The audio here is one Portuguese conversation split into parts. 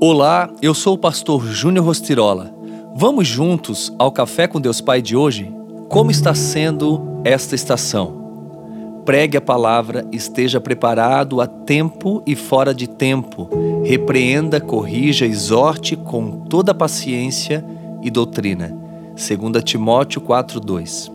Olá, eu sou o pastor Júnior Rostirola. Vamos juntos ao Café com Deus Pai de hoje? Como está sendo esta estação? Pregue a palavra, esteja preparado a tempo e fora de tempo. Repreenda, corrija, exorte com toda paciência e doutrina. 2 Timóteo 4:2.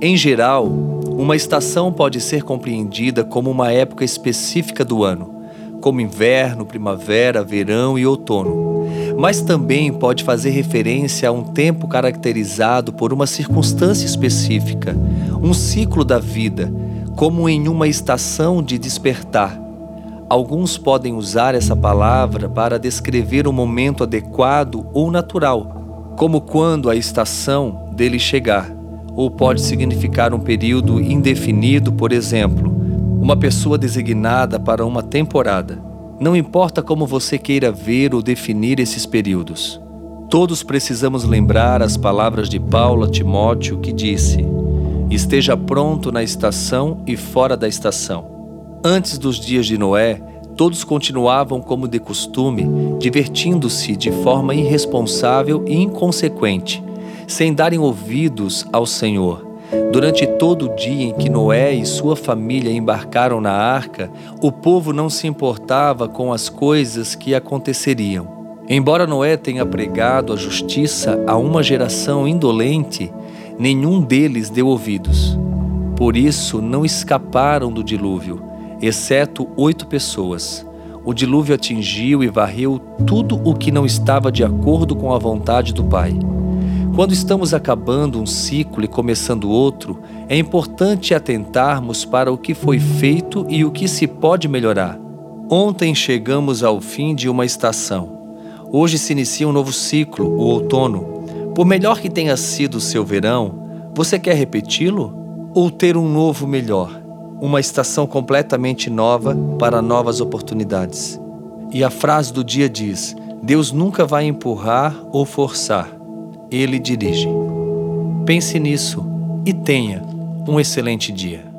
Em geral, uma estação pode ser compreendida como uma época específica do ano como inverno, primavera, verão e outono. Mas também pode fazer referência a um tempo caracterizado por uma circunstância específica, um ciclo da vida, como em uma estação de despertar. Alguns podem usar essa palavra para descrever um momento adequado ou natural, como quando a estação dele chegar, ou pode significar um período indefinido, por exemplo, uma pessoa designada para uma temporada. Não importa como você queira ver ou definir esses períodos. Todos precisamos lembrar as palavras de Paulo a Timóteo que disse: Esteja pronto na estação e fora da estação. Antes dos dias de Noé, todos continuavam como de costume, divertindo-se de forma irresponsável e inconsequente, sem darem ouvidos ao Senhor Durante todo o dia em que Noé e sua família embarcaram na arca, o povo não se importava com as coisas que aconteceriam. Embora Noé tenha pregado a justiça a uma geração indolente, nenhum deles deu ouvidos. Por isso não escaparam do dilúvio, exceto oito pessoas. O dilúvio atingiu e varreu tudo o que não estava de acordo com a vontade do Pai. Quando estamos acabando um ciclo e começando outro, é importante atentarmos para o que foi feito e o que se pode melhorar. Ontem chegamos ao fim de uma estação. Hoje se inicia um novo ciclo, o outono. Por melhor que tenha sido o seu verão, você quer repeti-lo? Ou ter um novo melhor? Uma estação completamente nova para novas oportunidades. E a frase do dia diz: Deus nunca vai empurrar ou forçar ele dirige. Pense nisso e tenha um excelente dia.